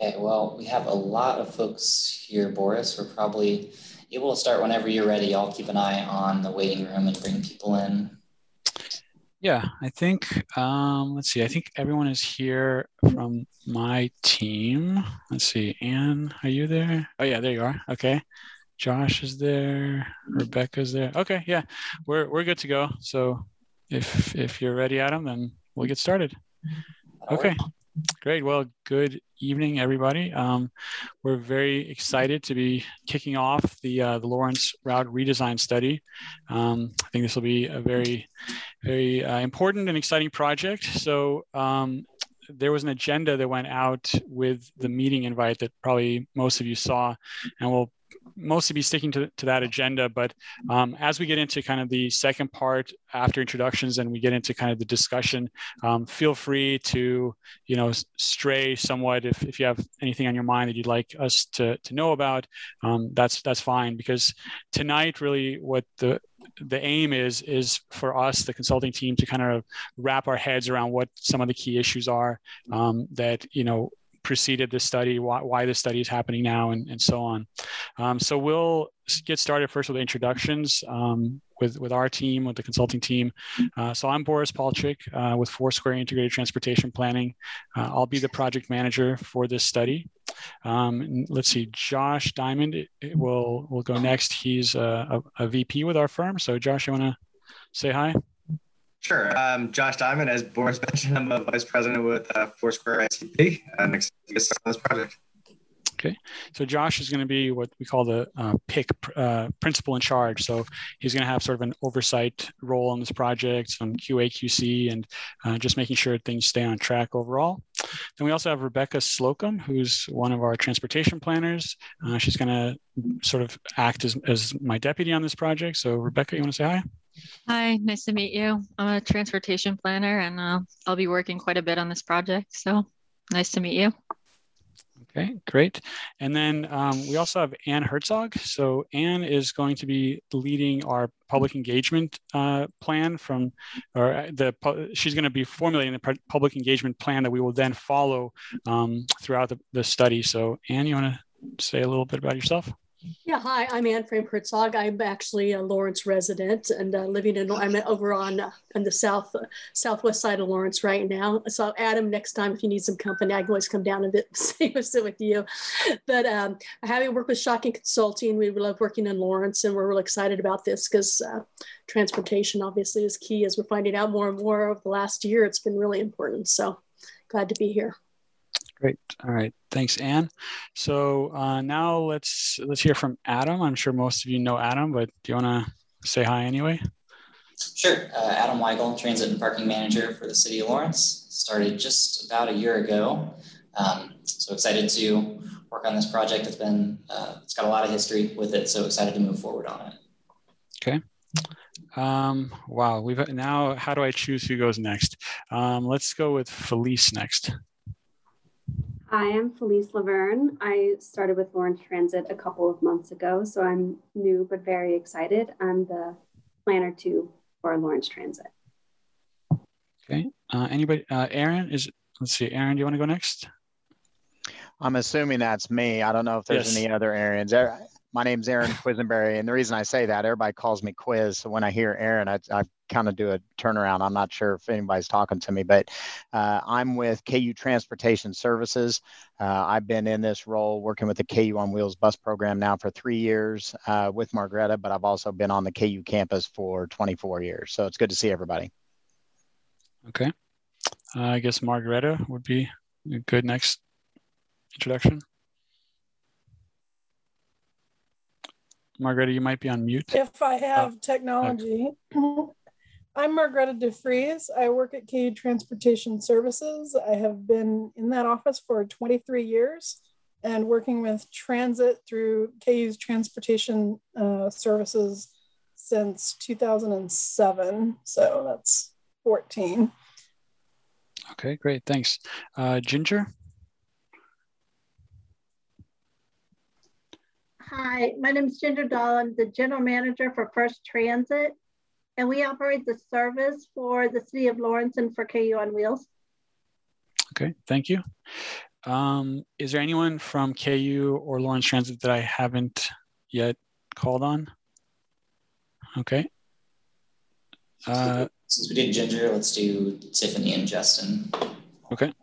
Okay, well, we have a lot of folks here, Boris. We're probably able to start whenever you're ready. I'll keep an eye on the waiting room and bring people in. Yeah, I think, um, let's see, I think everyone is here from my team. Let's see, Anne, are you there? Oh, yeah, there you are. Okay. Josh is there. Rebecca's there. Okay, yeah, we're, we're good to go. So if, if you're ready, Adam, then we'll get started. Okay. Great. Well, good evening, everybody. Um, we're very excited to be kicking off the uh, the Lawrence route redesign study. Um, I think this will be a very, very uh, important and exciting project. So. Um, there was an agenda that went out with the meeting invite that probably most of you saw, and we'll mostly be sticking to, to that agenda. But um, as we get into kind of the second part after introductions and we get into kind of the discussion, um, feel free to, you know, stray somewhat if, if you have anything on your mind that you'd like us to, to know about, um, that's, that's fine. Because tonight really what the, the aim is is for us the consulting team to kind of wrap our heads around what some of the key issues are um, that you know preceded the study, why, why the study is happening now, and, and so on. Um, so we'll get started first with introductions um, with, with our team, with the consulting team. Uh, so I'm Boris Palchik uh, with Foursquare Integrated Transportation Planning. Uh, I'll be the project manager for this study. Um, let's see, Josh Diamond will, will go next. He's a, a, a VP with our firm. So Josh, you want to say hi? Sure. Um, Josh Diamond, as Boris mentioned, I'm a vice president with uh, Foursquare ITP. I'm excited to get started on this project. Okay, so Josh is going to be what we call the uh, PIC uh, principal in charge. So he's going to have sort of an oversight role on this project, some QA, QC, and uh, just making sure things stay on track overall. Then we also have Rebecca Slocum, who's one of our transportation planners. Uh, she's going to sort of act as, as my deputy on this project. So Rebecca, you want to say hi? Hi, nice to meet you. I'm a transportation planner and uh, I'll be working quite a bit on this project. So nice to meet you. Okay, great. And then um, we also have Anne Herzog. So Anne is going to be leading our public engagement uh, plan from, or uh, the she's going to be formulating the public engagement plan that we will then follow um, throughout the, the study. So Anne, you want to say a little bit about yourself? Yeah, hi, I'm Anne Frame Herzog. I'm actually a Lawrence resident and uh, living in, I'm over on, uh, on the south, uh, southwest side of Lawrence right now. So Adam, next time, if you need some company, I can always come down and visit with you. But um, having worked with Shockey Consulting, we love working in Lawrence and we're really excited about this because uh, transportation obviously is key as we're finding out more and more over the last year. It's been really important. So glad to be here. Great. All right. Thanks, Anne. So uh, now let's let's hear from Adam. I'm sure most of you know Adam, but do you want to say hi anyway? Sure. Uh, Adam Weigel, Transit and Parking Manager for the City of Lawrence. Started just about a year ago. Um, so excited to work on this project. It's been uh, it's got a lot of history with it. So excited to move forward on it. Okay. Um, wow. We've now. How do I choose who goes next? Um, let's go with Felice next. I am Felice Laverne. I started with Lawrence Transit a couple of months ago, so I'm new but very excited. I'm the planner two for Lawrence Transit. Okay. Uh, anybody? Uh, Aaron is. Let's see. Aaron, do you want to go next? I'm assuming that's me. I don't know if there's yes. any other Aarons. My name's Aaron Quisenberry, and the reason I say that, everybody calls me Quiz. So when I hear Aaron, I, I kind of do a turnaround. I'm not sure if anybody's talking to me, but uh, I'm with KU Transportation Services. Uh, I've been in this role working with the KU on Wheels bus program now for three years uh, with Margretta, but I've also been on the KU campus for 24 years. So it's good to see everybody. Okay. I guess Margretta would be a good next introduction. Margareta, you might be on mute. If I have oh, technology. Okay. I'm Margareta DeFries. I work at KU Transportation Services. I have been in that office for 23 years and working with transit through KU's transportation uh, services since 2007. So that's 14. Okay, great. Thanks. Uh, Ginger? Hi, my name is Ginger Dahl. I'm the general manager for First Transit, and we operate the service for the city of Lawrence and for KU on Wheels. Okay, thank you. Um, is there anyone from KU or Lawrence Transit that I haven't yet called on? Okay. Uh, Since we did Ginger, let's do Tiffany and Justin. Okay.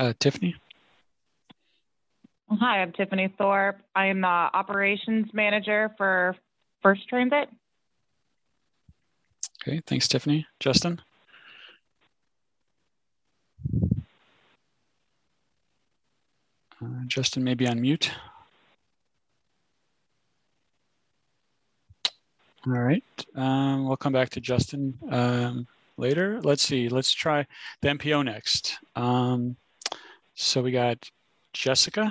Uh, Tiffany? Hi, I'm Tiffany Thorpe. I am the operations manager for First Transit. Okay, thanks, Tiffany. Justin? Uh, Justin may be on mute. All right, um, we'll come back to Justin um, later. Let's see, let's try the MPO next. Um, so we got Jessica.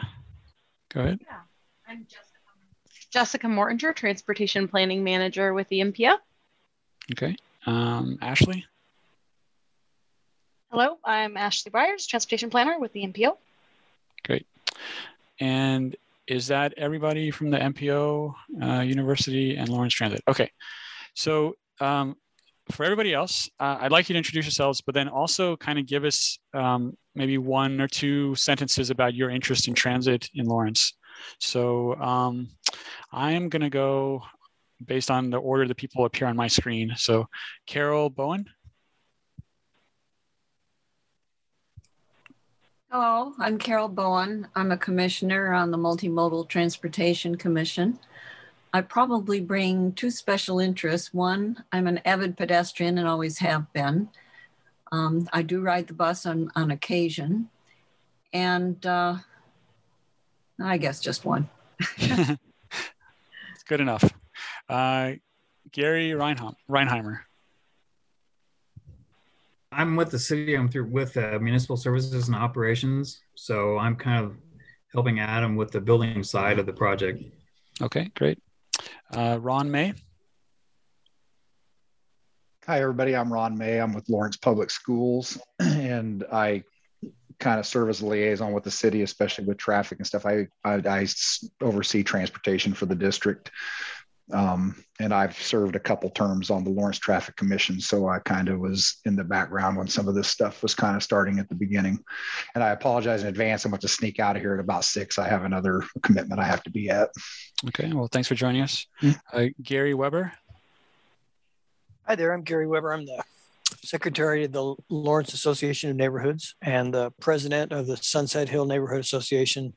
Go ahead. Yeah, I'm Jessica. Jessica Mortinger, Transportation Planning Manager with the MPO. Okay. Um, Ashley. Hello, I'm Ashley Byers, Transportation Planner with the MPO. Great. And is that everybody from the MPO, uh, University, and Lawrence Transit? Okay. So um, for everybody else, uh, I'd like you to introduce yourselves, but then also kind of give us um, maybe one or two sentences about your interest in transit in Lawrence. So um, I'm going to go based on the order the people appear on my screen. So Carol Bowen. Hello, I'm Carol Bowen. I'm a commissioner on the Multimodal Transportation Commission. I probably bring two special interests. One, I'm an avid pedestrian and always have been. Um, I do ride the bus on, on occasion. And uh, I guess just one. it's good enough. Uh, Gary Reinheim, Reinheimer. I'm with the city. I'm through with uh, municipal services and operations. So I'm kind of helping Adam with the building side of the project. Okay, great. Uh, Ron May. Hi, everybody. I'm Ron May. I'm with Lawrence Public Schools, and I kind of serve as a liaison with the city, especially with traffic and stuff. I, I, I oversee transportation for the district. Um, and I've served a couple terms on the Lawrence Traffic Commission, so I kind of was in the background when some of this stuff was kind of starting at the beginning. And I apologize in advance. I'm going to sneak out of here at about six. I have another commitment I have to be at. Okay. Well, thanks for joining us, uh, Gary Weber. Hi there. I'm Gary Weber. I'm the secretary of the Lawrence Association of Neighborhoods and the president of the Sunset Hill Neighborhood Association.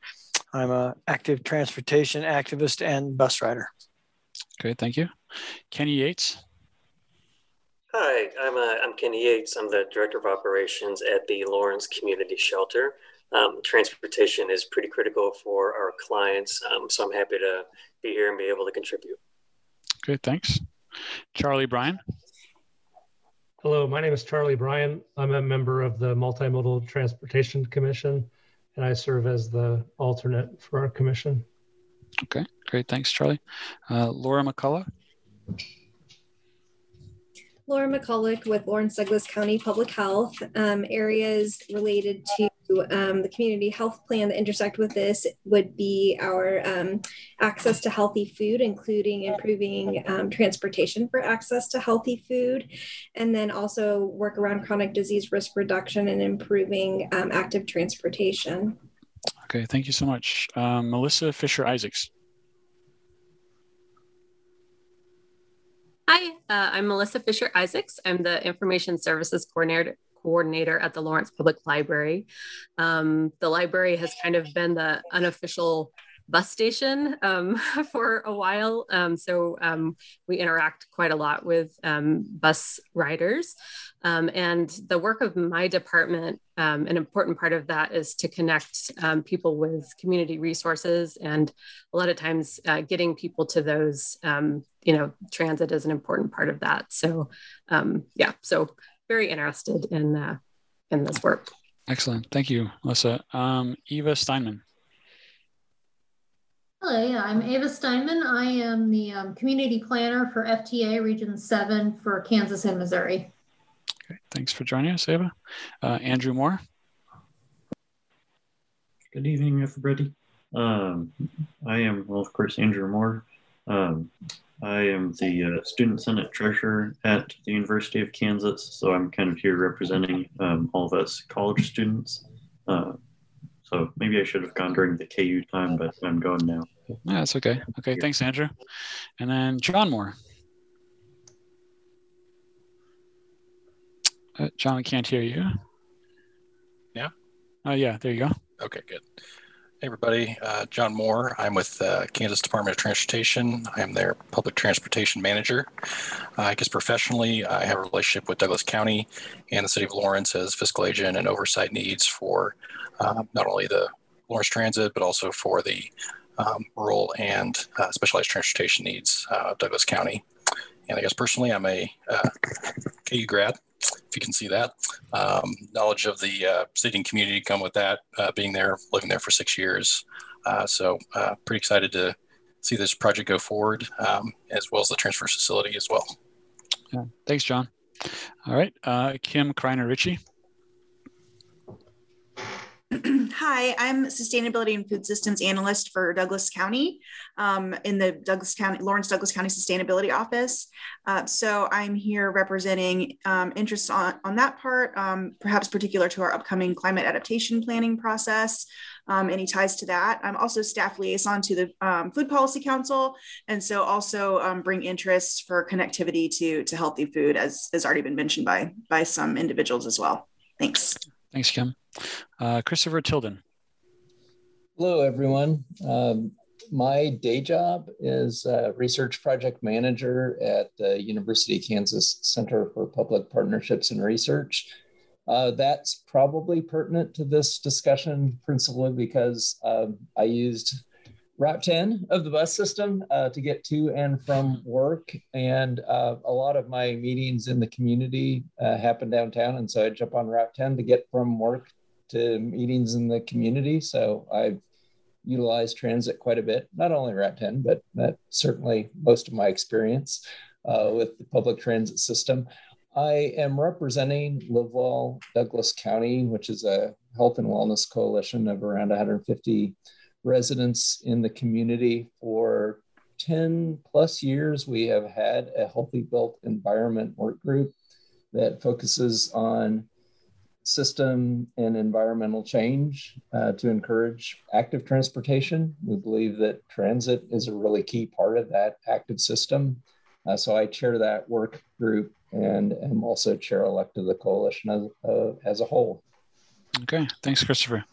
I'm an active transportation activist and bus rider. Great, thank you. Kenny Yates. Hi, I'm, uh, I'm Kenny Yates. I'm the Director of Operations at the Lawrence Community Shelter. Um, transportation is pretty critical for our clients, um, so I'm happy to be here and be able to contribute. Great, thanks. Charlie Bryan. Hello, my name is Charlie Bryan. I'm a member of the Multimodal Transportation Commission, and I serve as the alternate for our commission. Okay, great. Thanks, Charlie. Uh, Laura McCullough. Laura McCulloch with Lawrence Douglas County Public Health. Um, areas related to um, the community health plan that intersect with this would be our um, access to healthy food, including improving um, transportation for access to healthy food, and then also work around chronic disease risk reduction and improving um, active transportation. Okay, thank you so much. Um, Melissa Fisher Isaacs. Hi, uh, I'm Melissa Fisher Isaacs. I'm the Information Services Coordinator coordinator at the Lawrence Public Library. Um, the library has kind of been the unofficial bus station um, for a while. Um, so um, we interact quite a lot with um, bus riders. Um, and the work of my department, um, an important part of that is to connect people with community resources. And a lot of times uh, getting people to those, you know, transit is an important part of that. So yeah, so very interested in, uh, in this work. Excellent. Thank you, Melissa. Eva Steinman. Hello, yeah, I'm Ava Steinman. I am the um, community planner for FTA Region 7 for Kansas and Missouri. Okay, thanks for joining us, Ava. Uh, Andrew Moore. Good evening, everybody. Um, I am, well, of course, Andrew Moore. Um, I am the uh, Student Senate Treasurer at the University of Kansas, so I'm kind of here representing um, all of us college students. Uh, so maybe I should have gone during the KU time, but I'm going now. Yeah, that's okay. Okay, thanks, Andrew. And then John Moore. Uh, John, we can't hear you. Yeah. Oh, yeah, there you go. Okay, good. Hey everybody, uh, John Moore. I'm with uh, Kansas Department of Transportation. I am their public transportation manager. Uh, I guess professionally, I have a relationship with Douglas County and the City of Lawrence as fiscal agent and oversight needs for uh, not only the Lawrence Transit, but also for the um, rural and uh, specialized transportation needs of Douglas County. And I guess personally, I'm a uh, KU grad, if you can see that. Um, knowledge of the uh, city community come with that, uh, being there, living there for six years. Uh, so uh, pretty excited to see this project go forward, um, as well as the transfer facility as well. Yeah. Thanks, John. All right, uh, Kim Kreiner Ritchie. Hi, I'm Sustainability and Food Systems Analyst for Douglas County um, in the Douglas County, Lawrence Douglas County Sustainability Office. Uh, so I'm here representing um, interests on, on that part, um, perhaps particular to our upcoming climate adaptation planning process, um, any ties to that. I'm also staff liaison to the um, Food Policy Council, and so also um, bring interest for connectivity to, to healthy food, as has already been mentioned by, by some individuals as well. Thanks. Thanks, Kim. Uh, Christopher Tilden. Hello, everyone. Um, my day job is research project manager at the University of Kansas Center for Public Partnerships and Research. Uh, that's probably pertinent to this discussion principally because um, I used Route 10 of the bus system uh, to get to and from work. And uh, a lot of my meetings in the community uh, happen downtown. And so I jump on Route 10 to get from work to meetings in the community. So I've utilized transit quite a bit, not only Route 10, but that's certainly most of my experience uh, with the public transit system. I am representing Live Well Douglas County, which is a health and wellness coalition of around 150 residents in the community for 10 plus years. We have had a healthy built environment work group that focuses on system and environmental change uh, to encourage active transportation. We believe that transit is a really key part of that active system. Uh, so I chair that work group and am also chair elect of the coalition as, uh, as a whole. Okay, thanks, Christopher.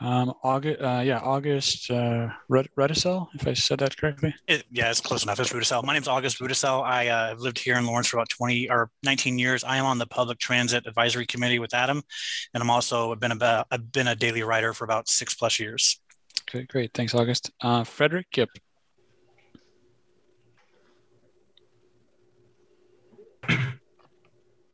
Um, August, uh, yeah, August uh, Rudisell, if I said that correctly. It, yeah, it's close enough. It's Rudisell. My name is August Rudisell. I uh, have lived here in Lawrence for about 20 or 19 years. I am on the Public Transit Advisory Committee with Adam, and I'm also been about I've been a daily writer for about six plus years. Okay, great. Thanks, August. Uh, Frederick Gipp.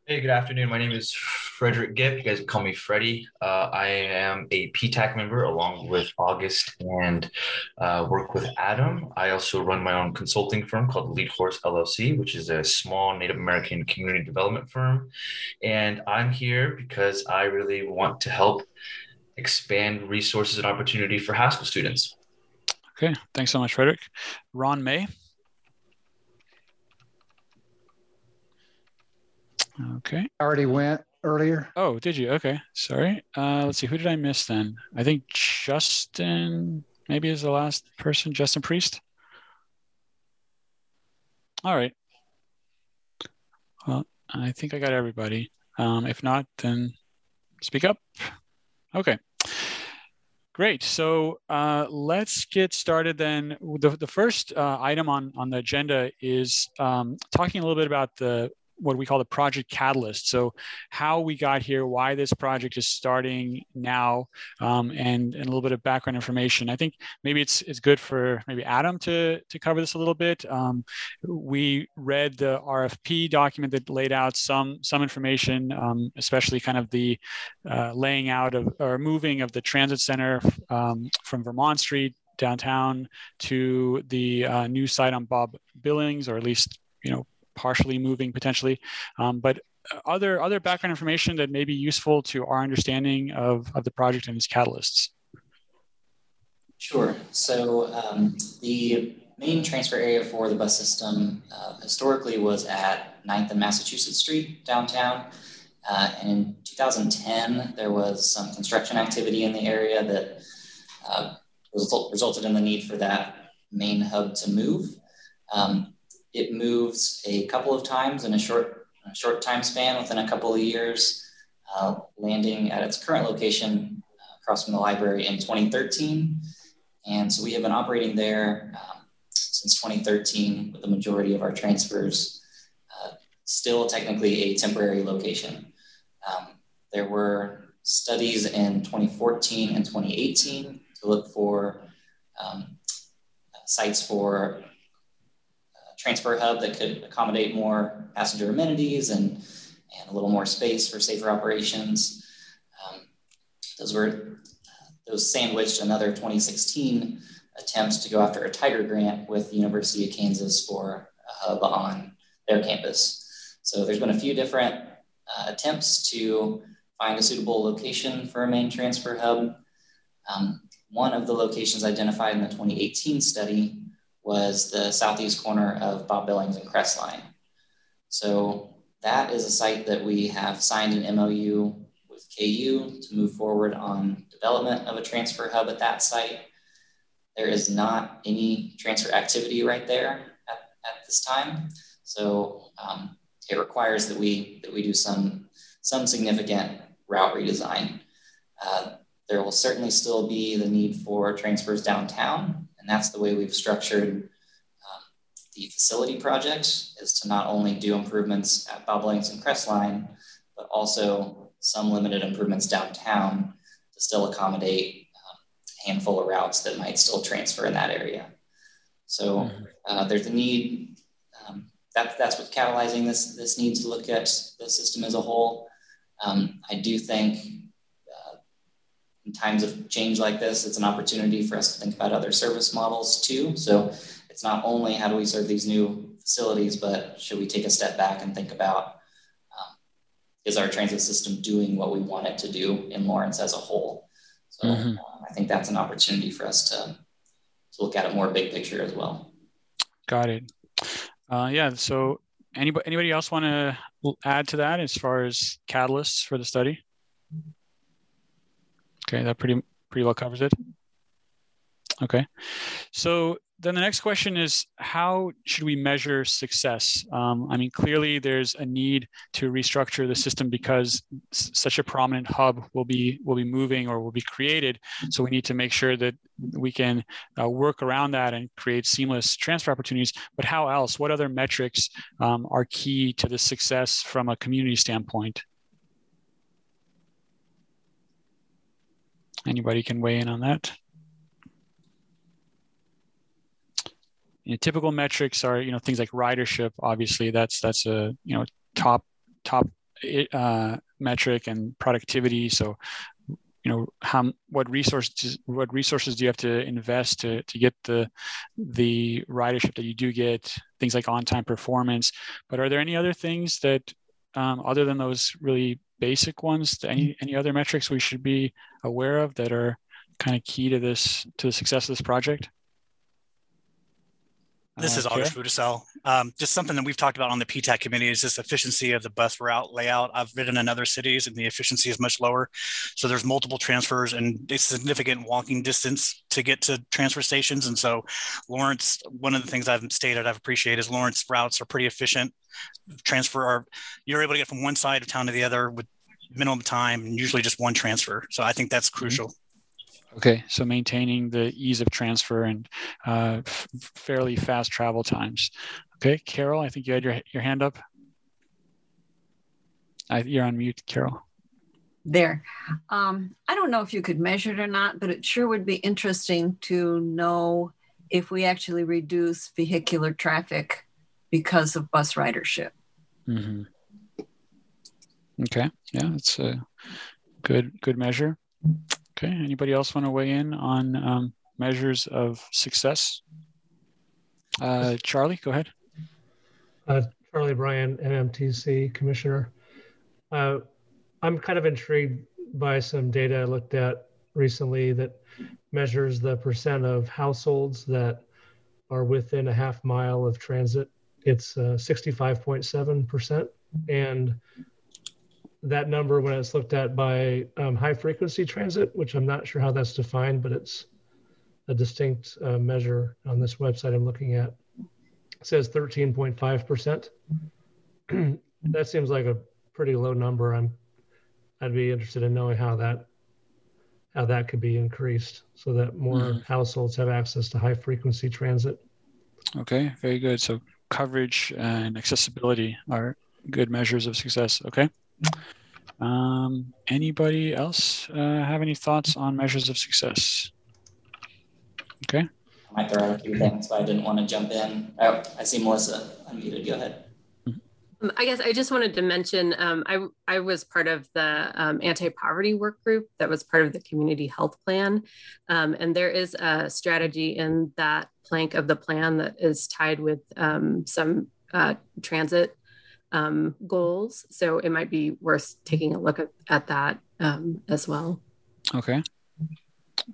Hey, good afternoon. My name is Frederick Gipp. You guys can call me Freddie. Uh, I am a PTAC member along with August and uh, work with Adam. I also run my own consulting firm called Lead Horse LLC, which is a small Native American community development firm. And I'm here because I really want to help expand resources and opportunity for Haskell students. Okay, thanks so much, Frederick. Ron May. Okay. I Already went earlier. Oh, did you? Okay. Sorry. Uh, let's see. Who did I miss then? I think Justin maybe is the last person. Justin Priest. All right. Well, I think I got everybody. Um, if not, then speak up. Okay. Great. So uh, let's get started then. The, the first uh, item on, on the agenda is um, talking a little bit about the what we call the project catalyst. So, how we got here, why this project is starting now, um, and, and a little bit of background information. I think maybe it's it's good for maybe Adam to to cover this a little bit. Um, we read the RFP document that laid out some some information, um, especially kind of the uh, laying out of or moving of the transit center um, from Vermont Street downtown to the uh, new site on Bob Billings, or at least you know partially moving potentially. Um, but other other background information that may be useful to our understanding of, of the project and its catalysts. Sure. So um, the main transfer area for the bus system uh, historically was at 9th and Massachusetts Street downtown. Uh, and in 2010, there was some construction activity in the area that uh, result, resulted in the need for that main hub to move. Um, it moves a couple of times in a short, a short time span within a couple of years, uh, landing at its current location uh, across from the library in 2013. And so we have been operating there um, since 2013 with the majority of our transfers uh, still technically a temporary location. Um, there were studies in 2014 and 2018 to look for um, sites for transfer hub that could accommodate more passenger amenities and, and a little more space for safer operations. Um, those were those sandwiched another 2016 attempts to go after a Tiger grant with the University of Kansas for a hub on their campus. So there's been a few different uh, attempts to find a suitable location for a main transfer hub. Um, one of the locations identified in the 2018 study was the southeast corner of Bob Billings and Crestline. So that is a site that we have signed an MOU with KU to move forward on development of a transfer hub at that site. There is not any transfer activity right there at, at this time. So um, it requires that we, that we do some, some significant route redesign. Uh, there will certainly still be the need for transfers downtown, and that's the way we've structured um, the facility project is to not only do improvements at Bob Billings and Crestline, but also some limited improvements downtown to still accommodate um, a handful of routes that might still transfer in that area. So mm-hmm. uh, there's a need. Um, that, that's what's catalyzing this, this need to look at the system as a whole. Um, I do think in times of change like this, it's an opportunity for us to think about other service models too. So it's not only how do we serve these new facilities, but should we take a step back and think about um, is our transit system doing what we want it to do in Lawrence as a whole? So mm-hmm. um, I think that's an opportunity for us to, to look at a more big picture as well. Got it. Uh, yeah. So anybody anybody else want to add to that as far as catalysts for the study? Okay, that pretty pretty well covers it. Okay, so then the next question is how should we measure success? Um, I mean, clearly there's a need to restructure the system because such a prominent hub will be will be moving or will be created. So we need to make sure that we can uh, work around that and create seamless transfer opportunities. But how else? What other metrics um, are key to the success from a community standpoint? Anybody can weigh in on that? you know, typical metrics are you know things like ridership obviously that's that's a you know top top uh, metric and productivity. So you know how what resources what resources do you have to invest to to get the the ridership that you do get? Things like on time performance. But are there any other things that um, other than those really basic ones any any other metrics we should be aware of that are kind of key to this to the success of this project this is August Rudisell. Um, just something that we've talked about on the PTAC committee is this efficiency of the bus route layout. I've ridden in other cities and the efficiency is much lower. So there's multiple transfers and a significant walking distance to get to transfer stations. And so Lawrence, one of the things I've stated I've appreciated is Lawrence routes are pretty efficient. Transfer are, you're able to get from one side of town to the other with minimum time and usually just one transfer. So I think that's mm-hmm. crucial. Mm-hmm. Okay, so maintaining the ease of transfer and uh, f- fairly fast travel times. Okay, Carol, I think you had your, your hand up. I, you're on mute, Carol. There. Um, I don't know if you could measure it or not, but it sure would be interesting to know if we actually reduce vehicular traffic because of bus ridership. Mm-hmm. Okay, yeah, that's a good good measure. Okay, anybody else want to weigh in on um, measures of success? Uh, Charlie, go ahead. Uh, Charlie Bryan, MMTC Commissioner. Uh, I'm kind of intrigued by some data I looked at recently that measures the percent of households that are within a half mile of transit. It's uh, 65.7%. And that number, when it's looked at by um, high frequency transit, which I'm not sure how that's defined, but it's a distinct uh, measure on this website I'm looking at, it says 13.5%. that seems like a pretty low number. I'm, I'd be interested in knowing how that how that could be increased so that more Mhm. households have access to high frequency transit. Okay, very good. So coverage and accessibility are good measures of success. Okay. Um, anybody else uh, have any thoughts on measures of success? Okay. I might throw out a few things, but I didn't want to jump in. Oh, I see Melissa unmuted. Go ahead. Um, I guess I just wanted to mention um, I I was part of the um, anti-poverty work group that was part of the community health plan, um, and there is a strategy in that plank of the plan that is tied with um, some uh, transit um, goals. So it might be worth taking a look at, at that um, as well. Okay.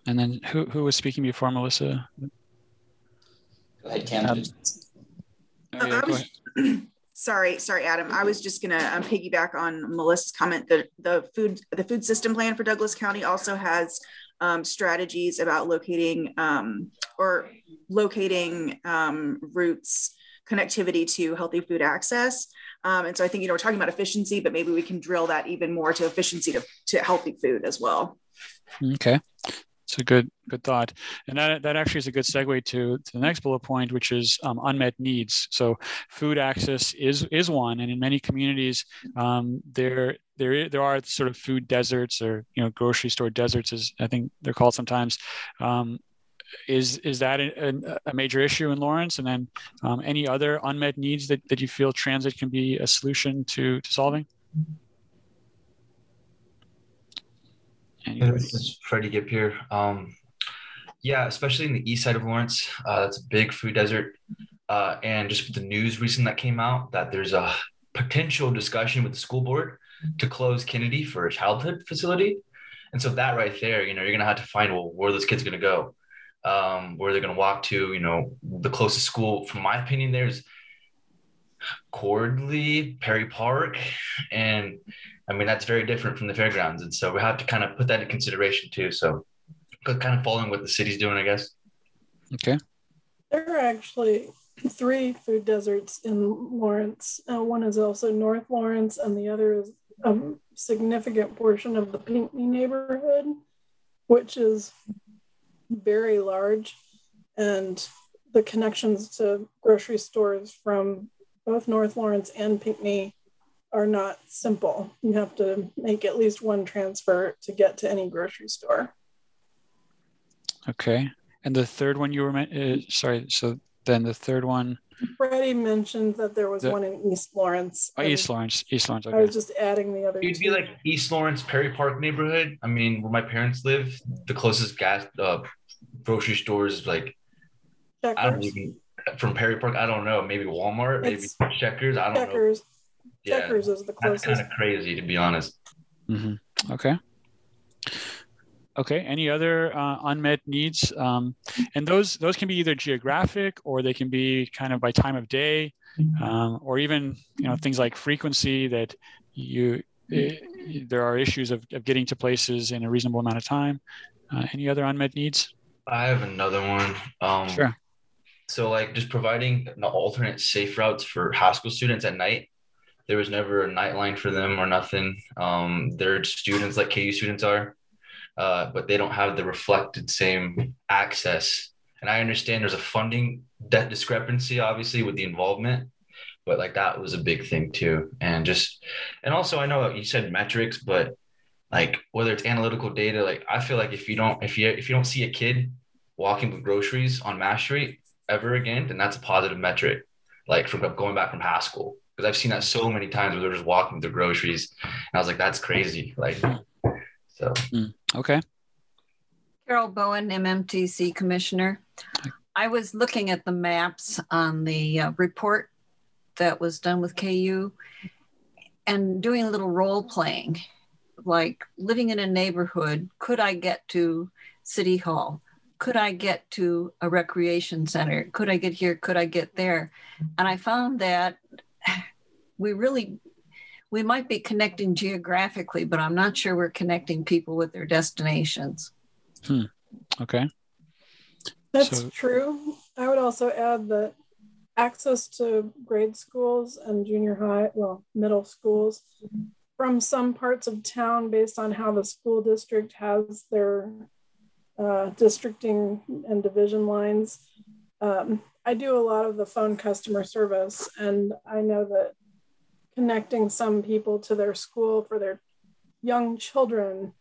And then who, who was speaking before Melissa? Go ahead, Cam. Um, oh, yeah, I go was- ahead. Sorry, sorry, Adam. I was just gonna um, piggyback on Melissa's comment that the food the food system plan for Douglas County also has um, strategies about locating um, or locating um, routes connectivity to healthy food access. Um, and so I think you know we're talking about efficiency, but maybe we can drill that even more to efficiency to, to healthy food as well. Okay. It's a good good thought, and that that actually is a good segue to, to the next bullet point, which is um, unmet needs. So, food access is is one, and in many communities, um, there there there are sort of food deserts or you know grocery store deserts, as I think they're called sometimes. Um, is is that a, a major issue in Lawrence? And then um, any other unmet needs that, that you feel transit can be a solution to to solving? Anybody? This is Freddie Gipp here. Um, yeah, especially in the east side of Lawrence, uh, that's a big food desert. Uh, and just with the news recent that came out that there's a potential discussion with the school board to close Kennedy for a childhood facility. And so that right there, you know, you're gonna have to find well where those kids are gonna go, um, where they're gonna walk to. You know, the closest school, from my opinion, there's Cordley, Perry Park, and I mean that's very different from the fairgrounds, and so we have to kind of put that in consideration too. So, kind of following what the city's doing, I guess. Okay. There are actually three food deserts in Lawrence. Uh, one is also North Lawrence, and the other is a significant portion of the Pinckney neighborhood, which is very large. And the connections to grocery stores from both North Lawrence and Pinckney are not simple. You have to make at least one transfer to get to any grocery store. Okay. And the third one you were meant, uh, sorry. So then the third one, Freddie mentioned that there was The- one in East Lawrence. oh, East Lawrence, East Lawrence. I was just adding the other It'd be like East Lawrence, Perry Park neighborhood. I mean, where my parents live, the closest gas uh, grocery stores like I don't even from Perry Park. I don't know. Maybe Walmart. Maybe Checkers. I don't know. Checkers. Yeah, Checkers is the That's kind of crazy to be honest. hmm Okay. Okay. Any other uh, unmet needs? Um, and those those can be either geographic or they can be kind of by time of day, um, or even you know things like frequency that you eh, there are issues of, of getting to places in a reasonable amount of time. Uh, any other unmet needs? I have another one. Um, Sure. So, like, just providing an alternate safe routes for high school students at night. There was never a night line for them or nothing. Um, they're students like KU students are, uh, but they don't have the reflected same access. And I understand there's a funding debt discrepancy, obviously, with the involvement, but like that was a big thing too. And just, and also, I know you said metrics, but like whether it's analytical data, like I feel like if you don't, if you if you don't see a kid walking with groceries on Mass Street ever again, then that's a positive metric. Like from going back from high school, because I've seen that so many times where they're just walking with their groceries, and I was like, that's crazy. Like, so Okay. Carol Bowen, MMTC Commissioner. I was looking at the maps on the uh, report that was done with KU and doing a little role playing, like living in a neighborhood. Could I get to City Hall? Could I get to a recreation center? Could I get here? Could I get there? And I found that we really we might be connecting geographically, but I'm not sure we're connecting people with their destinations. Hmm. Okay. That's so, true. I would also add that access to grade schools and junior high, well, middle schools from some parts of town based on how the school district has their uh, districting and division lines. Um, I do a lot of the phone customer service, and I know that connecting some people to their school for their young children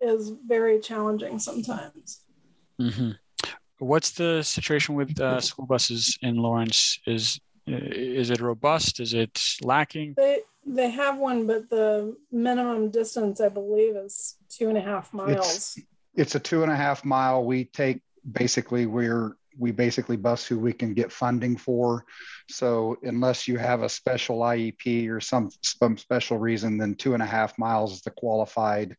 is very challenging sometimes. Mm-hmm. What's the situation with uh, school buses in Lawrence? Is is it robust? Is it lacking? They they have one, but the minimum distance I believe is two and a half miles. It's, it's a two and a half mile. We take basically we're we basically bus who we can get funding for. So unless you have a special IEP or some some special reason, then two and a half miles is the qualified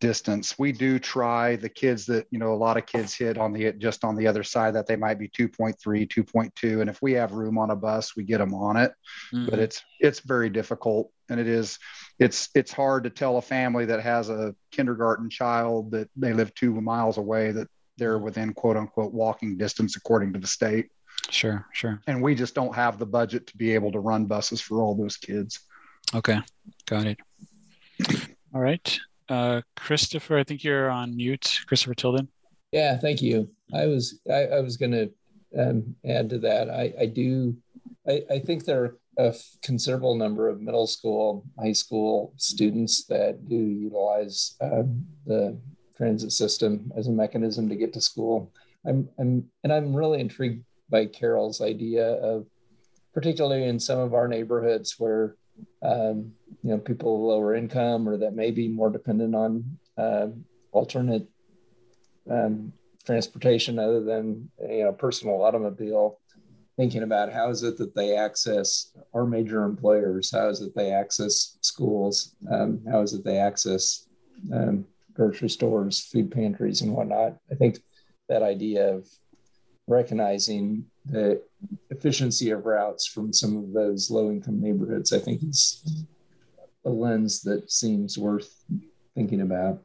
distance. We do try the kids that, you know, a lot of kids hit on the just on the other side that they might be 2.3, 2.2. And if we have room on a bus, we get them on it. Mm-hmm. But it's it's very difficult. And it is it's it's hard to tell a family that has a kindergarten child that they live two miles away that they're within quote unquote walking distance according to the state. Sure, sure. And we just don't have the budget to be able to run buses for all those kids. Okay, got it. All right. Uh, Christopher, I think you're on mute. Christopher Tilden. Yeah, thank you. I was I, I was going to um, add to that. I, I do. I, I think there are a considerable number of middle school, high school students that do utilize uh, the transit system as a mechanism to get to school. I'm, I'm and I'm really intrigued by Carol's idea of, particularly in some of our neighborhoods where um, you know people lower income or that may be more dependent on uh, alternate um, transportation other than you know personal automobile thinking about how is it that they access our major employers? How is it they access schools? Um, how is it they access um, grocery stores food pantries and whatnot? I think that idea of recognizing the efficiency of routes from some of those low income neighborhoods, I think is a lens that seems worth thinking about.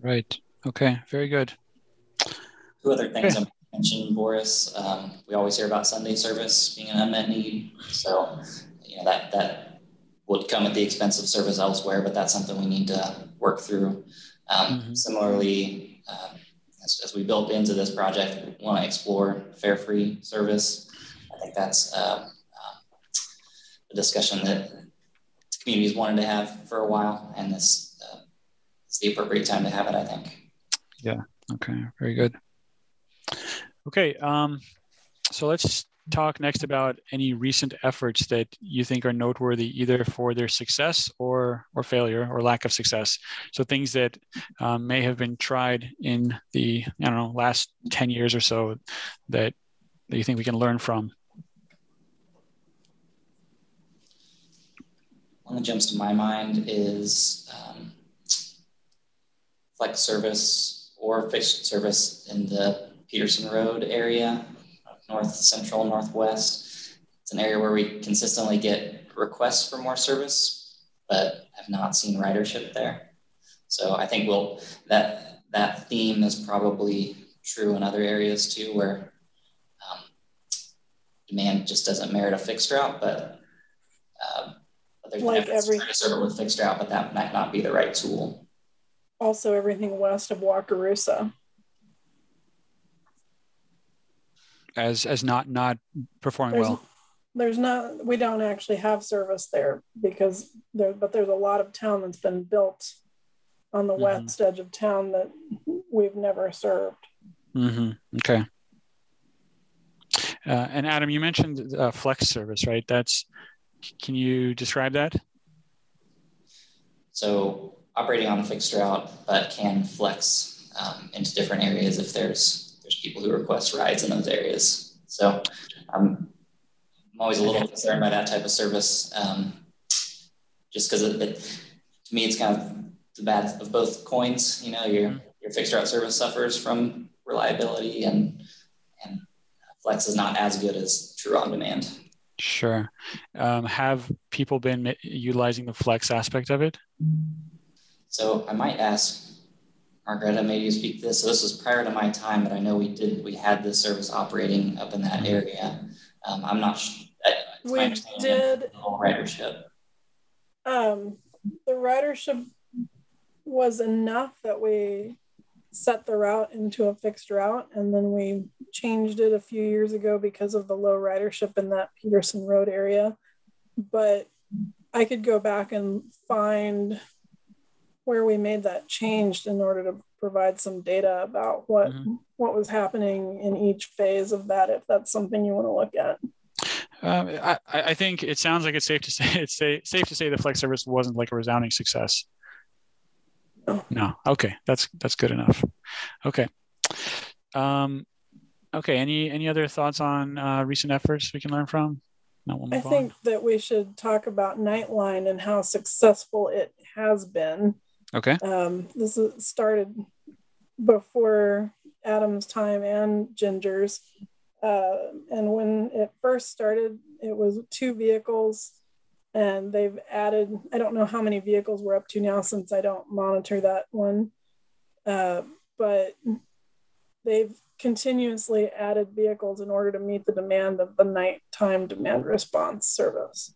Right. Okay. Very good. Two other things okay. I mentioned, Boris. Um, we always hear about Sunday service being an unmet need. So, you know, that, that would come at the expense of service elsewhere, but that's something we need to work through. Um, mm-hmm. Similarly, um, as, as we built into this project, we want to explore fare free service. I think that's uh, uh, a discussion that communities wanted to have for a while, and this uh, it's the appropriate time to have it. I think. Yeah. Okay. Very good. Okay. Um, so let's talk next about any recent efforts that you think are noteworthy either for their success or or failure or lack of success so things that um, may have been tried in the i don't know last 10 years or so that, that you think we can learn from one that jumps to my mind is um, flex service or fixed service in the peterson road area north central, northwest. It's an area where we consistently get requests for more service, but have not seen ridership there. So I think we'll that that theme is probably true in other areas too, where um, demand just doesn't merit a fixed route, but, uh, but there's like every to serve it with fixed route, but that might not be the right tool. Also, everything west of Wakarusa as as not not performing there's, well? There's not. We don't actually have service there because there, but there's a lot of town that's been built on the mm-hmm. west edge of town that we've never served. Mm-hmm. Okay. Uh, and Adam, you mentioned uh, flex service, right? That's can you describe that? So operating on a fixed route, but can flex um, into different areas if there's there's people who request rides in those areas. So I'm always a little concerned by that type of service, um, just because it, it, to me it's kind of the bad of both coins. You know, your your fixed route service suffers from reliability and and flex is not as good as true on demand. Sure. Um, have people been utilizing the flex aspect of it? So I might ask Margaretta, maybe you speak to this. So this was prior to my time, but I know we did we had this service operating up in that area. Um, I'm not. Sh- we did ridership. Um, the ridership was enough that we set the route into a fixed route, and then we changed it a few years ago because of the low ridership in that Peterson Road area. But I could go back and find where we made that change in order to provide some data about what mm-hmm. what was happening in each phase of that if that's something you want to look at um, I, I think it sounds like it's safe to say it's safe to say the flex service wasn't like a resounding success no, okay. That's that's good enough. Okay. Um okay. Any any other thoughts on uh, recent efforts we can learn from? No, we'll I think on. that we should talk about Nightline and how successful it has been. Okay. Um, this started before Adam's time and Ginger's. Uh, and when it first started, it was two vehicles, and they've added, I don't know how many vehicles we're up to now since I don't monitor that one. Uh, but they've continuously added vehicles in order to meet the demand of the nighttime demand response service.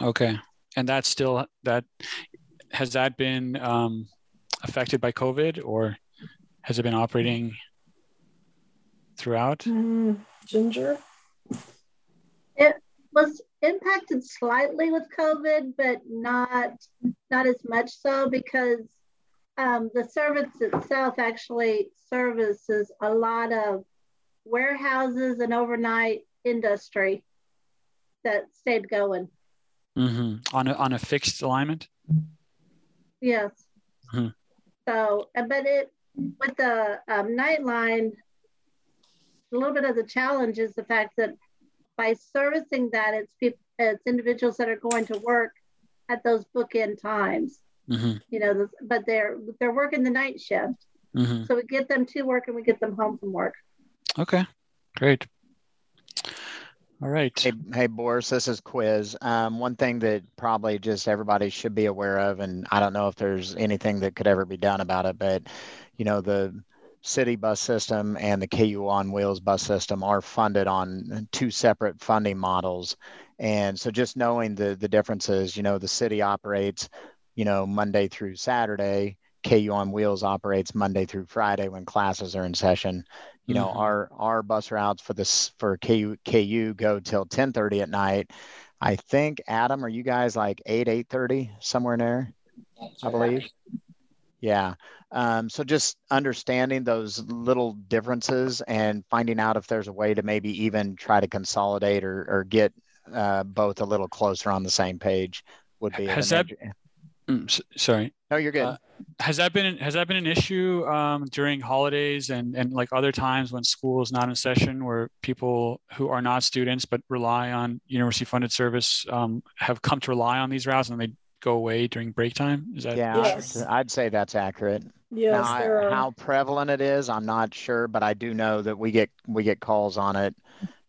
Okay. And that's still that has that been um, affected by COVID or has it been operating throughout? Mm, Ginger? It was impacted slightly with COVID, but not not as much so because um, the service itself actually services a lot of warehouses and overnight industry that stayed going. Mm-hmm. On a, on a fixed alignment. Yes. Mm-hmm. So, but it with the um, nightline, a little bit of the challenge is the fact that by servicing that, it's people, it's individuals that are going to work at those bookend times. Mm-hmm. You know, but they're they're working the night shift, mm-hmm. so we get them to work and we get them home from work. Okay, great. All right. Hey, hey, Boris, this is Quiz. Um, one thing that probably just everybody should be aware of, and I don't know if there's anything that could ever be done about it, but you know, the city bus system and the KU on wheels bus system are funded on two separate funding models. And so just knowing the the differences, you know, the city operates, you know, Monday through Saturday, KU on wheels operates Monday through Friday when classes are in session you know mm-hmm. our our bus routes for this for KU KU go till 10:30 at night. I think Adam, are you guys like 8 8:30 somewhere in there? I believe. Yeah. Um, so just understanding those little differences and finding out if there's a way to maybe even try to consolidate or, or get uh, both a little closer on the same page would be. Has that? Mm, sorry. No, you're good. Uh, has that been has that been an issue um, during holidays and and like other times when school is not in session, where people who are not students but rely on university funded service um, have come to rely on these routes and they go away during break time? Is that yeah? Yes. I'd say that's accurate. Yes, now, I, how prevalent it is, I'm not sure, but I do know that we get we get calls on it.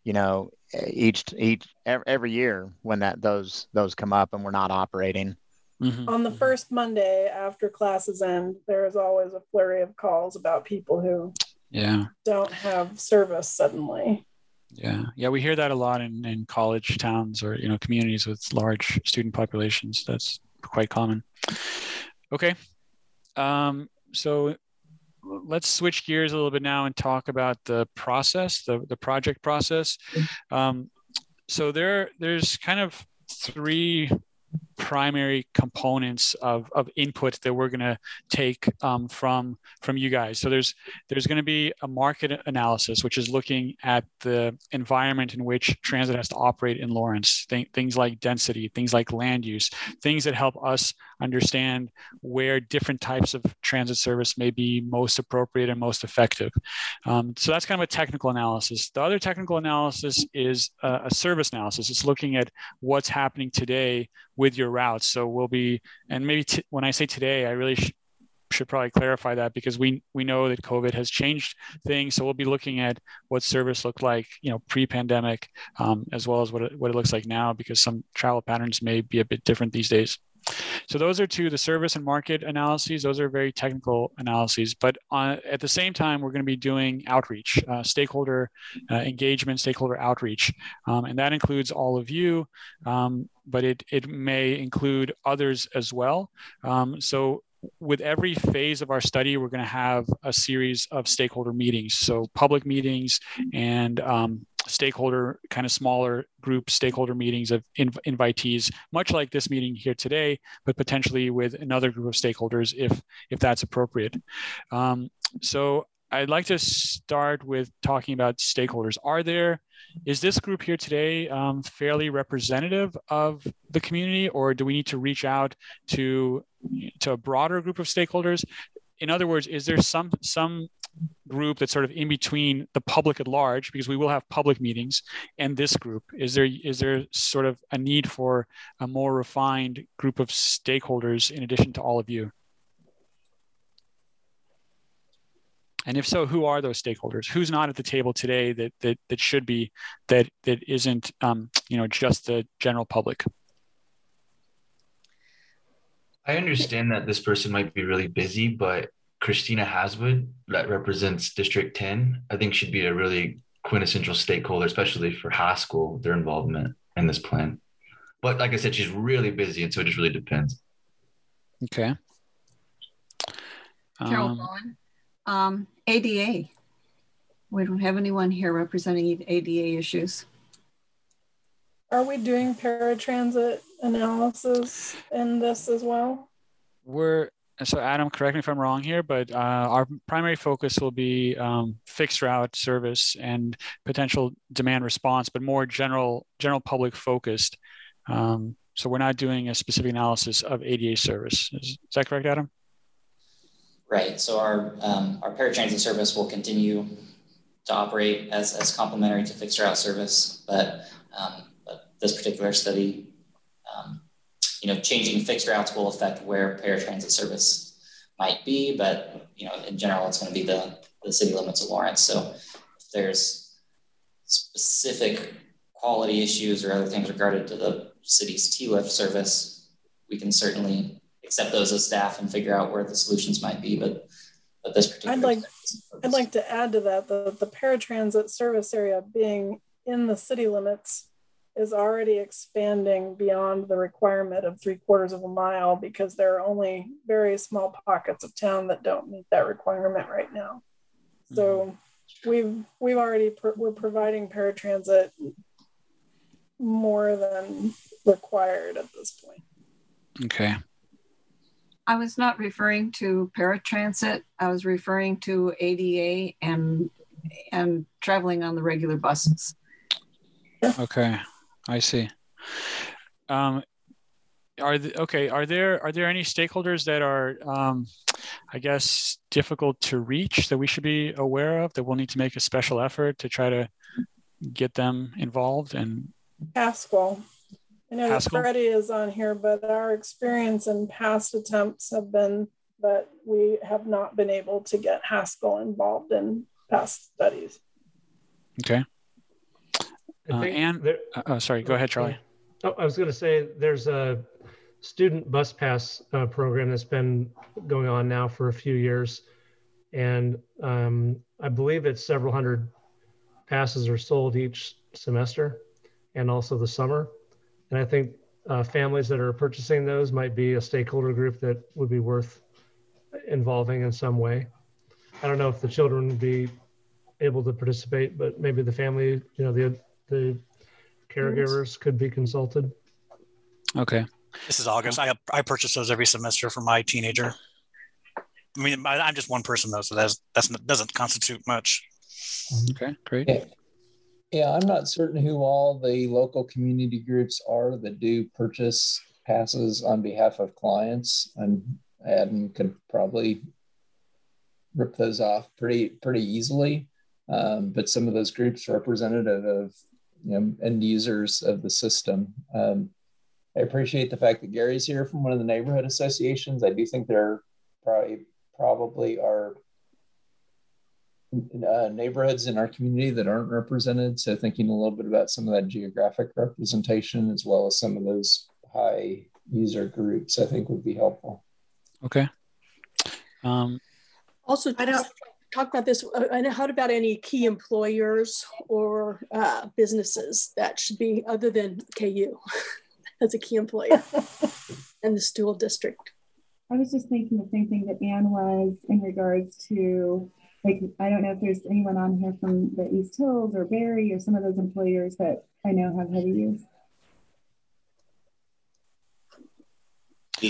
You know, each each every year when that those those come up and we're not operating. Mm-hmm. On the first Monday after classes end, there is always a flurry of calls about people who yeah don't have service suddenly. Yeah, yeah, we hear that a lot in, in college towns or you know communities with large student populations. That's quite common. Okay, um, so let's switch gears a little bit now and talk about the process, the the project process. Um, so there there's kind of three primary components of, of input that we're going to take um, from from you guys. So there's there's going to be a market analysis, which is looking at the environment in which transit has to operate in Lawrence. Th- things like density, things like land use, things that help us understand where different types of transit service may be most appropriate and most effective. Um, so that's kind of a technical analysis. The other technical analysis is a, a service analysis. It's looking at what's happening today with your routes. So we'll be, and maybe t- when I say today, I really sh- should probably clarify that because we we know that COVID has changed things. So we'll be looking at what service looked like, you know, pre-pandemic, um, as well as what it, what it looks like now, because some travel patterns may be a bit different these days. So those are two, the service and market analyses. Those are very technical analyses, but on, at the same time, we're going to be doing outreach, uh, stakeholder uh, engagement, stakeholder outreach, um, and that includes all of you, um, but it it may include others as well. Um, so with every phase of our study, we're going to have a series of stakeholder meetings. So public meetings and um, stakeholder kind of smaller group stakeholder meetings of inv- invitees much like this meeting here today but potentially with another group of stakeholders if if that's appropriate. Um, so i'd like to start with talking about stakeholders. Are there is this group here today um, fairly representative of the community or do we need to reach out to to a broader group of stakeholders? In other words is there some some group that's sort of in between the public at large because we will have public meetings and this group is there is there sort of a need for a more refined group of stakeholders in addition to all of you? And if so who are those stakeholders? Who's not at the table today that that, that should be that that isn't um, you know just the general public? I understand that this person might be really busy, but Christina Haswood, that represents District 10, I think should be a really quintessential stakeholder, especially for Haskell, their involvement in this plan. But like I said, she's really busy, and so it just really depends. Okay. Carol um, Bowen, um, ADA. We don't have anyone here representing ADA issues. Are we doing paratransit analysis in this as well? We're so Adam, correct me if I'm wrong here, but uh, our primary focus will be um, fixed route service and potential demand response, but more general general public focused. Um, so we're not doing a specific analysis of ADA service. Is, is that correct, Adam? Right. So our um, our paratransit service will continue to operate as, as complementary to fixed route service, but, um, but this particular study you know, changing fixed routes will affect where paratransit service might be, but you know, in general, it's going to be the, the city limits of Lawrence. So if there's specific quality issues or other things regarded to the city's T-lift service, we can certainly accept those as staff and figure out where the solutions might be. But but this particular I'd like I'd like to add to that the the paratransit service area being in the city limits is already expanding beyond the requirement of three quarters of a mile because there are only very small pockets of town that don't meet that requirement right now. So mm-hmm. we've we've already we're providing paratransit more than required at this point. Okay. I was not referring to paratransit. I was referring to ADA and and traveling on the regular buses. Okay. I see. Um, are the, okay? Are there are there any stakeholders that are, um, I guess, difficult to reach that we should be aware of that we'll need to make a special effort to try to get them involved and Haskell. I know that Freddie is on here, but our experience and past attempts have been that we have not been able to get Haskell involved in past studies. Okay. Uh, and there, uh, oh, sorry, go ahead, Charlie. Oh, I was going to say there's a student bus pass uh, program that's been going on now for a few years, and um, I believe it's several hundred passes are sold each semester, and also the summer. And I think uh, families that are purchasing those might be a stakeholder group that would be worth involving in some way. I don't know if the children would be able to participate, but maybe the family, you know, the the caregivers could be consulted. Okay. This is August. I I purchase those every semester for my teenager. I mean, I'm just one person though, so that's that's doesn't constitute much. Okay, great. Yeah. yeah, I'm not certain who all the local community groups are that do purchase passes on behalf of clients. And Adam could probably rip those off pretty pretty easily. Um, but some of those groups representative of you know, end users of the system. Um, I appreciate the fact that Gary's here from one of the neighborhood associations. I do think there probably probably are uh, neighborhoods in our community that aren't represented. So thinking a little bit about some of that geographic representation as well as some of those high user groups, I think would be helpful. Okay. Um, also, I don't talk about this. Uh, and how about any key employers or uh, businesses that should be other than KU as a key employer and the school district? I was just thinking the same thing that Anne was in regards to like I don't know if there's anyone on here from the East Hills or Barre or some of those employers that I know have heavy use.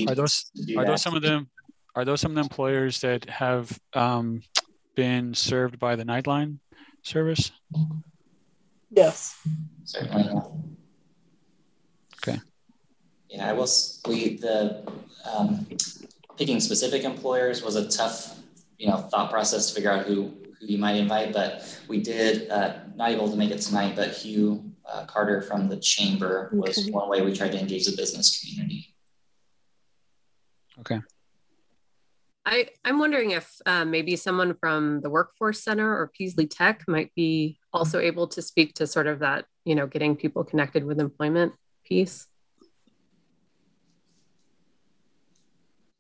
Are those are those some of them? Are those some of the employers that have um, been served by the Nightline service? Yes. Certainly. Okay. Yeah, I will. We the um, picking specific employers was a tough, you know, thought process to figure out who who you might invite. But we did uh, not able to make it tonight. But Hugh uh, Carter from the chamber was one way we tried to engage the business community. Okay. I, I'm wondering if uh, maybe someone from the Workforce Center or Peaslee Tech might be also able to speak to sort of that, you know, getting people connected with employment piece.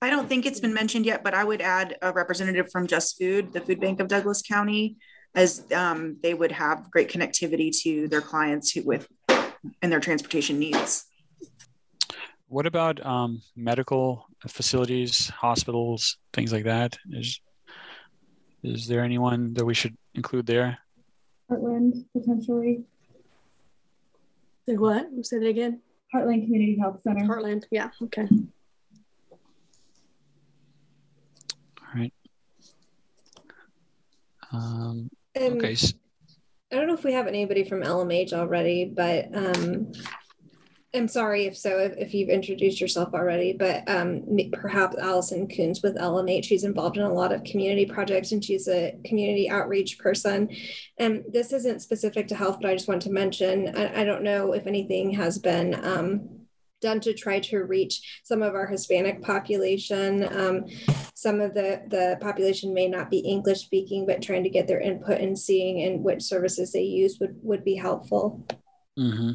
I don't think it's been mentioned yet, but I would add a representative from Just Food, the food bank of Douglas County, as um, they would have great connectivity to their clients who, with and their transportation needs. What about um, medical facilities, hospitals, things like that? Is is there anyone that we should include there? Heartland potentially. Say what? Say that again. Heartland Community Health Center. Heartland. Yeah. Okay. All right. Um, Um, okay. s- I don't know if we have anybody from LMH already, but um, I'm sorry if so, if, if you've introduced yourself already, but um, perhaps Allison Coons with LMH. She's involved in a lot of community projects and she's a community outreach person. And this isn't specific to health, but I just want to mention I, I don't know if anything has been um, done to try to reach some of our Hispanic population. Um, some of the, the population may not be English speaking, but trying to get their input and seeing and which services they use would, would be helpful. hmm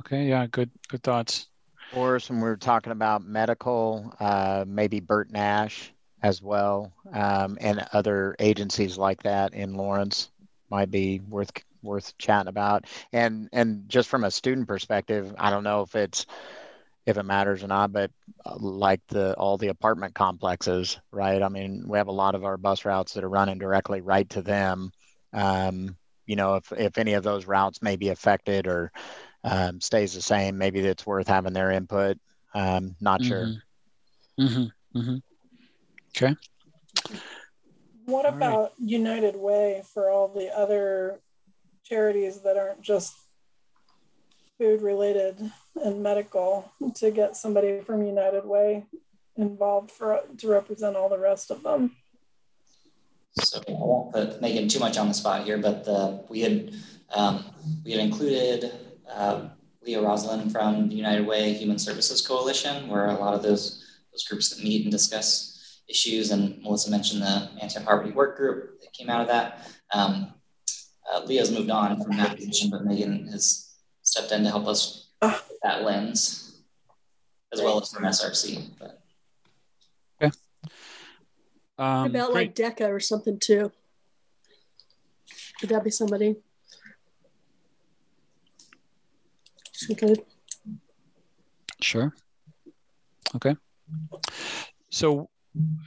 Okay. Yeah. Good. Good thoughts. Or some we were talking about medical, uh, maybe Bert Nash as well, um, and other agencies like that in Lawrence might be worth worth chatting about. And and just from a student perspective, I don't know if it's if it matters or not, but uh, like the all the apartment complexes, right? I mean, we have a lot of our bus routes that are running directly right to them. Um, you know, if if any of those routes may be affected or um, stays the same, maybe it's worth having their input. Um, not sure. Mm-hmm. Mm-hmm. Okay. What about United Way for all the other charities that aren't just food related and medical to get somebody from United Way involved for to represent all the rest of them? So I won't put Megan too much on the spot here, but the, we had um, we had included uh, Leah Roslin from the United Way Human Services Coalition, where a lot of those those groups that meet and discuss issues, and Melissa mentioned the anti-poverty work group that came out of that. Um, uh, Leah's moved on from that position, but Megan has stepped in to help us with that lens, as well as from SRC. But Um, about great. like DECA or something too? Could that be somebody? She could. Sure. Okay. So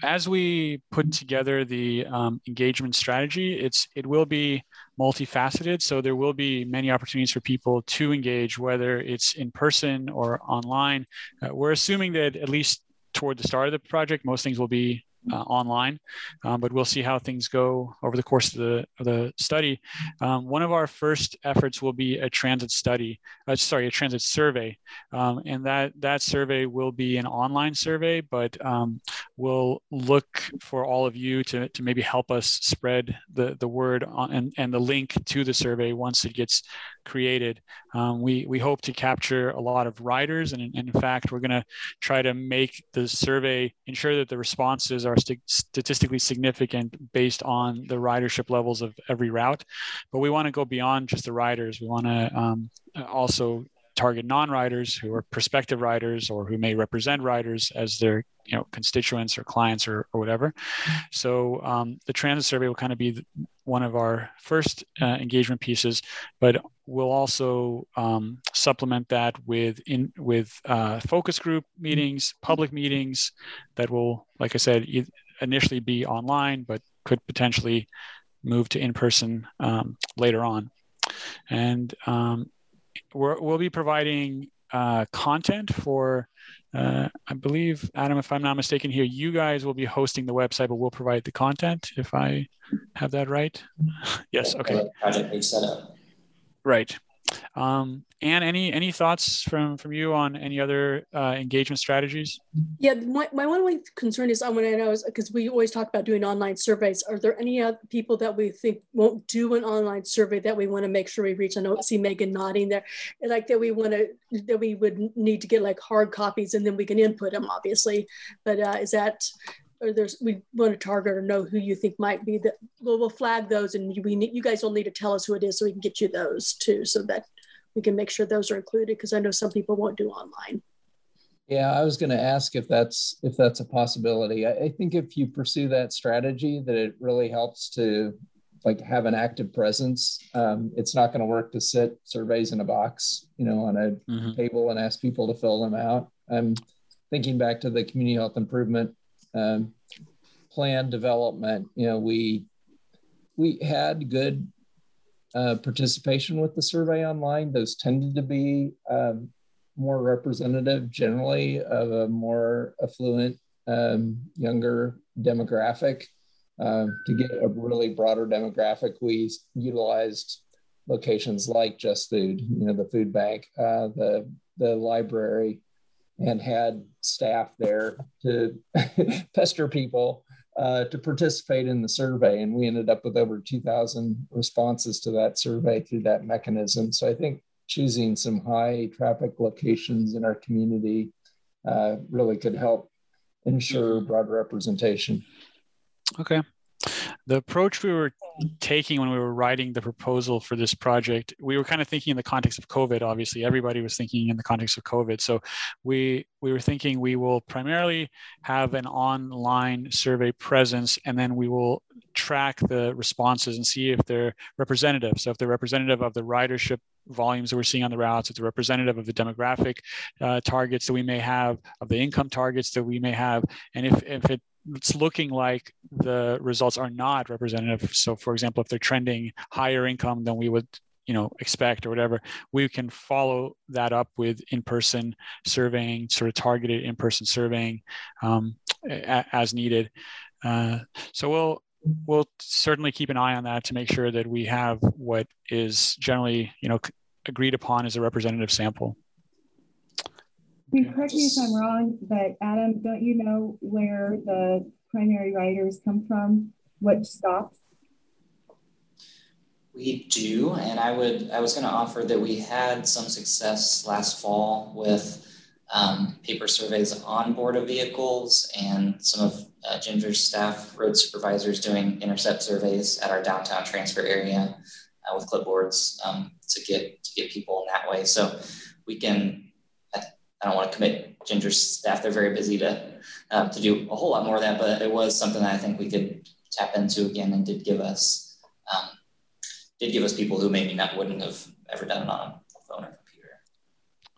as we put together the um, engagement strategy, it's it will be multifaceted. So there will be many opportunities for people to engage, whether it's in person or online. Uh, we're assuming that at least toward the start of the project, most things will be uh, online, um, but we'll see how things go over the course of the, of the study. Um, one of our first efforts will be a transit study, uh, sorry, a transit survey. Um, and that, that survey will be an online survey, but um, we'll look for all of you to, to maybe help us spread the, the word on, and, and the link to the survey once it gets created. Um, we, we hope to capture a lot of riders. And, in fact, we're going to try to make the survey ensure that the responses are st- statistically significant based on the ridership levels of every route. But we want to go beyond just the riders. We want to um, also target non-riders who are prospective riders or who may represent riders as their you know constituents or clients or, or whatever. So um, the transit survey will kind of be one of our first uh, engagement pieces but we'll also um, supplement that with in with uh, focus group meetings public meetings that will like i said initially be online but could potentially move to in person um, later on. And um, we will be providing uh, content for, uh, I believe, Adam, if I'm not mistaken here, you guys will be hosting the website, but we'll provide the content if I have that right. yes, okay. Project page setup. Right. Um, Anne, any any thoughts from from you on any other uh, engagement strategies? Yeah, my, my one concern is I want to know is because we always talk about doing online surveys. Are there any other people that we think won't do an online survey that we want to make sure we reach? I know see Megan nodding there, like that we want to that we would need to get like hard copies and then we can input them, obviously. But uh, is that or there's we want to target or know who you think might be that we'll, we'll flag those and we need, you guys will need to tell us who it is so we can get you those too so that we can make sure those are included because I know some people won't do online. Yeah, I was going to ask if that's if that's a possibility. I, I, think if you pursue that strategy, that it really helps to like have an active presence. Um, it's not going to work to sit surveys in a box, you know, on a mm-hmm. table and ask people to fill them out. I'm thinking back to the community health improvement um, plan development. You know, we we had good uh, participation with the survey online. Those tended to be um, more representative generally of a more affluent, um, younger demographic. Uh, to get a really broader demographic, we utilized locations like Just Food, you know, the food bank, uh, the the library, and had staff there to pester people uh, to participate in the survey. And we ended up with over 2,000 responses to that survey through that mechanism. So I think choosing some high traffic locations in our community uh, really could help ensure broad representation. Okay. The approach we were taking when we were writing the proposal for this project, we were kind of thinking in the context of COVID. Obviously, everybody was thinking in the context of COVID. So we we were thinking we will primarily have an online survey presence, and then we will track the responses and see if they're representative. So if they're representative of the ridership volumes that we're seeing on the routes, if they're representative of the demographic uh, targets that we may have, of the income targets that we may have, and if if it it's looking like the results are not representative. So, for example, if they're trending higher income than we would you know expect or whatever we can follow that up with in-person surveying sort of targeted in-person surveying um, a- as needed uh, so we'll we'll certainly keep an eye on that to make sure that we have what is generally you know agreed upon as a representative sample correct me if I'm wrong, but Adam, don't you know where the primary riders come from? Which stops? We do, and I would I was going to offer that we had some success last fall with um, paper surveys on board of vehicles and some of uh, Ginger's staff road supervisors doing intercept surveys at our downtown transfer area uh, with clipboards um, to get to get people in that way. So we can I don't want to commit Ginger's staff. They're very busy to um, to do a whole lot more of that, but it was something that I think we could tap into again and did give us um, did give us people who maybe not wouldn't have ever done it on a phone or computer.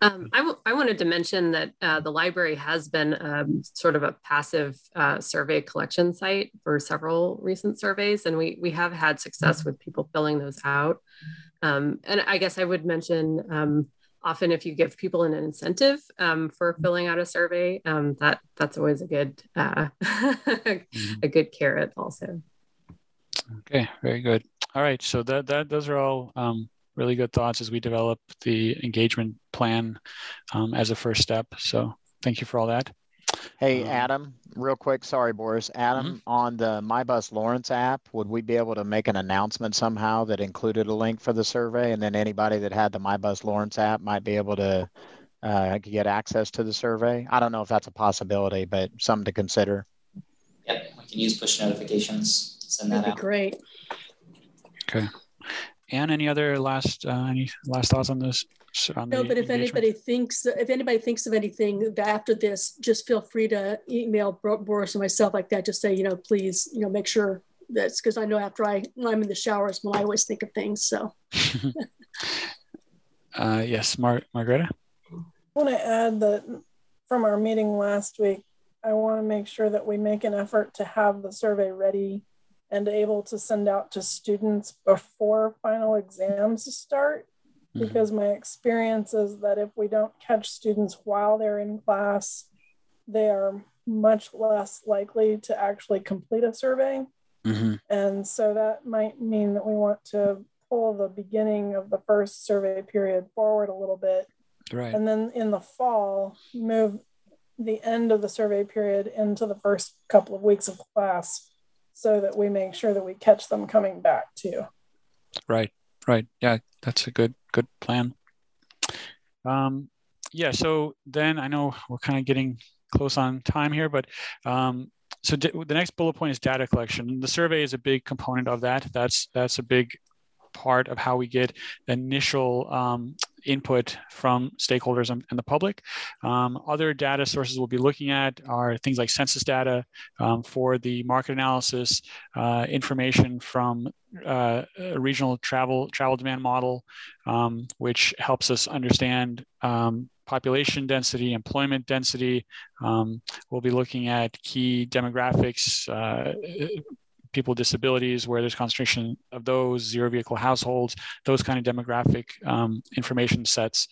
Um, I, I wanted to mention that uh, the library has been um, sort of a passive uh, survey collection site for several recent surveys, and we we have had success with people filling those out. Um, and I guess I would mention um, often if you give people an incentive um, for mm-hmm. filling out a survey um, that that's always a good uh, mm-hmm. a good carrot also okay very good all right so that that those are all um, really good thoughts as we develop the engagement plan um, as a first step so thank you for all that Hey, Um, Adam, real quick. Sorry, Boris. Adam, on the MyBus Lawrence app, would we be able to make an announcement somehow that included a link for the survey? And then anybody that had the MyBus Lawrence app might be able to uh, get access to the survey? I don't know if that's a possibility, but something to consider. Yep, we can use push notifications, send that That'd out. be great. Okay. And any other last uh, any last thoughts on this? On No, the but if engagement? anybody thinks, if anybody thinks of anything after this, just feel free to email Boris and myself like that. Just say, you know, please, you know, make sure that's because I know after I, when I'm in the showers, when I always think of things. So uh, yes, Mar- Margareta. I want to add that from our meeting last week, I want to make sure that we make an effort to have the survey ready and able to send out to students before final exams start. Because my experience is that if we don't catch students while they're in class, they are much less likely to actually complete a survey. Mm-hmm. And so that might mean that we want to pull the beginning of the first survey period forward a little bit. Right. And then in the fall, move the end of the survey period into the first couple of weeks of class so that we make sure that we catch them coming back too. Right, right. Yeah, that's a good good plan. Um, yeah. So then I know we're kind of getting close on time here, but um, so d- the next bullet point is data collection. The survey is a big component of that. That's that's a big part of how we get initial um, input from stakeholders and, the public. Um, other data sources we'll be looking at are things like census data um, for the market analysis, uh, information from uh, a regional travel travel demand model, um, which helps us understand um, population density, employment density. Um, we'll be looking at key demographics, uh, people with disabilities, where there's concentration of those, zero vehicle households, those kind of demographic um, information sets.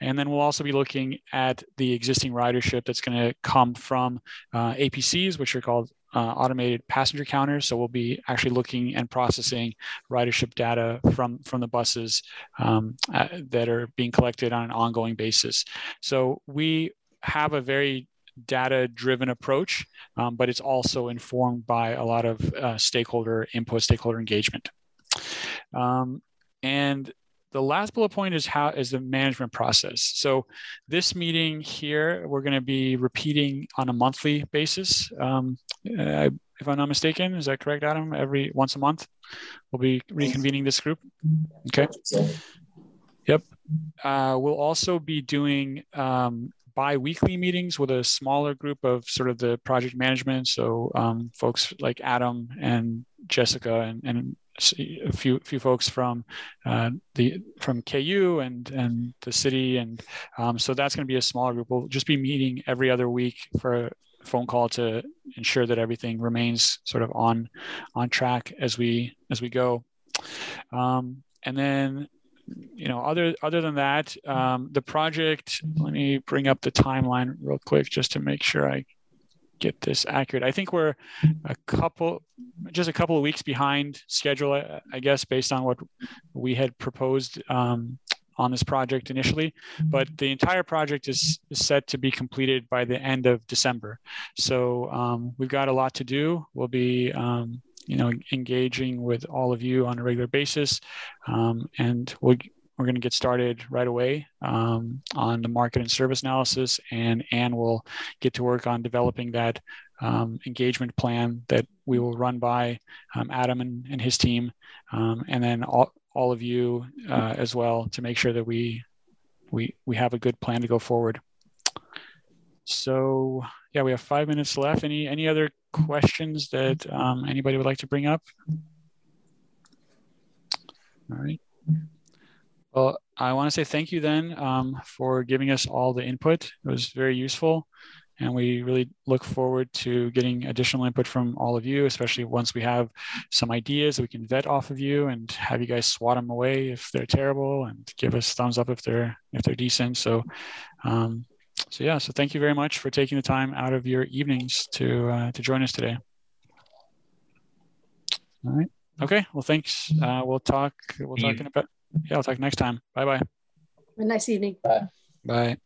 And then we'll also be looking at the existing ridership that's going to come from uh, APCs, which are called uh, automated passenger counters. So we'll be actually looking and processing ridership data from from the buses um, uh, that are being collected on an ongoing basis. So we have a very data driven approach, um, but it's also informed by a lot of uh, stakeholder input, stakeholder engagement. Um, and the last bullet point is how is the management process. So this meeting here, we're going to be repeating on a monthly basis. Um, uh, if I'm not mistaken, is that correct, Adam? Every once a month, we'll be reconvening this group. Okay. Yep. Uh, we'll also be doing um, bi-weekly meetings with a smaller group of sort of the project management. So um, folks like Adam and Jessica and, and a few few folks from uh, the from KU and and the city and um, so that's going to be a smaller group. We'll just be meeting every other week for a phone call to ensure that everything remains sort of on on track as we as we go. Um, and then you know other other than that um, the project let me bring up the timeline real quick just to make sure i get this accurate. I think we're a couple just a couple of weeks behind schedule i, guess based on what we had proposed um, on this project initially. But the entire project is, is set to be completed by the end of december. So um, we've got a lot to do. We'll be um, you know, engaging with all of you on a regular basis. Um, and we'll, we're going to get started right away um, on the market and service analysis. And Anne will get to work on developing that um, engagement plan that we will run by um, Adam and, and, his team. Um, and then all, all of you uh, as well to make sure that we, we, we have a good plan to go forward. So yeah, we have five minutes left. Any any other questions that um, anybody would like to bring up? All right. Well, I want to say thank you then um, for giving us all the input. It was very useful. And we really look forward to getting additional input from all of you, especially once we have some ideas that we can vet off of you and have you guys swat them away if they're terrible and give us thumbs up if they're if they're decent. So um, so yeah, so thank you very much for taking the time out of your evenings to uh, to join us today. All right. Okay. Well, thanks. Uh, we'll talk. We'll talk in a bit. Yeah, I'll talk next time. Bye bye. A nice evening. Bye. Bye.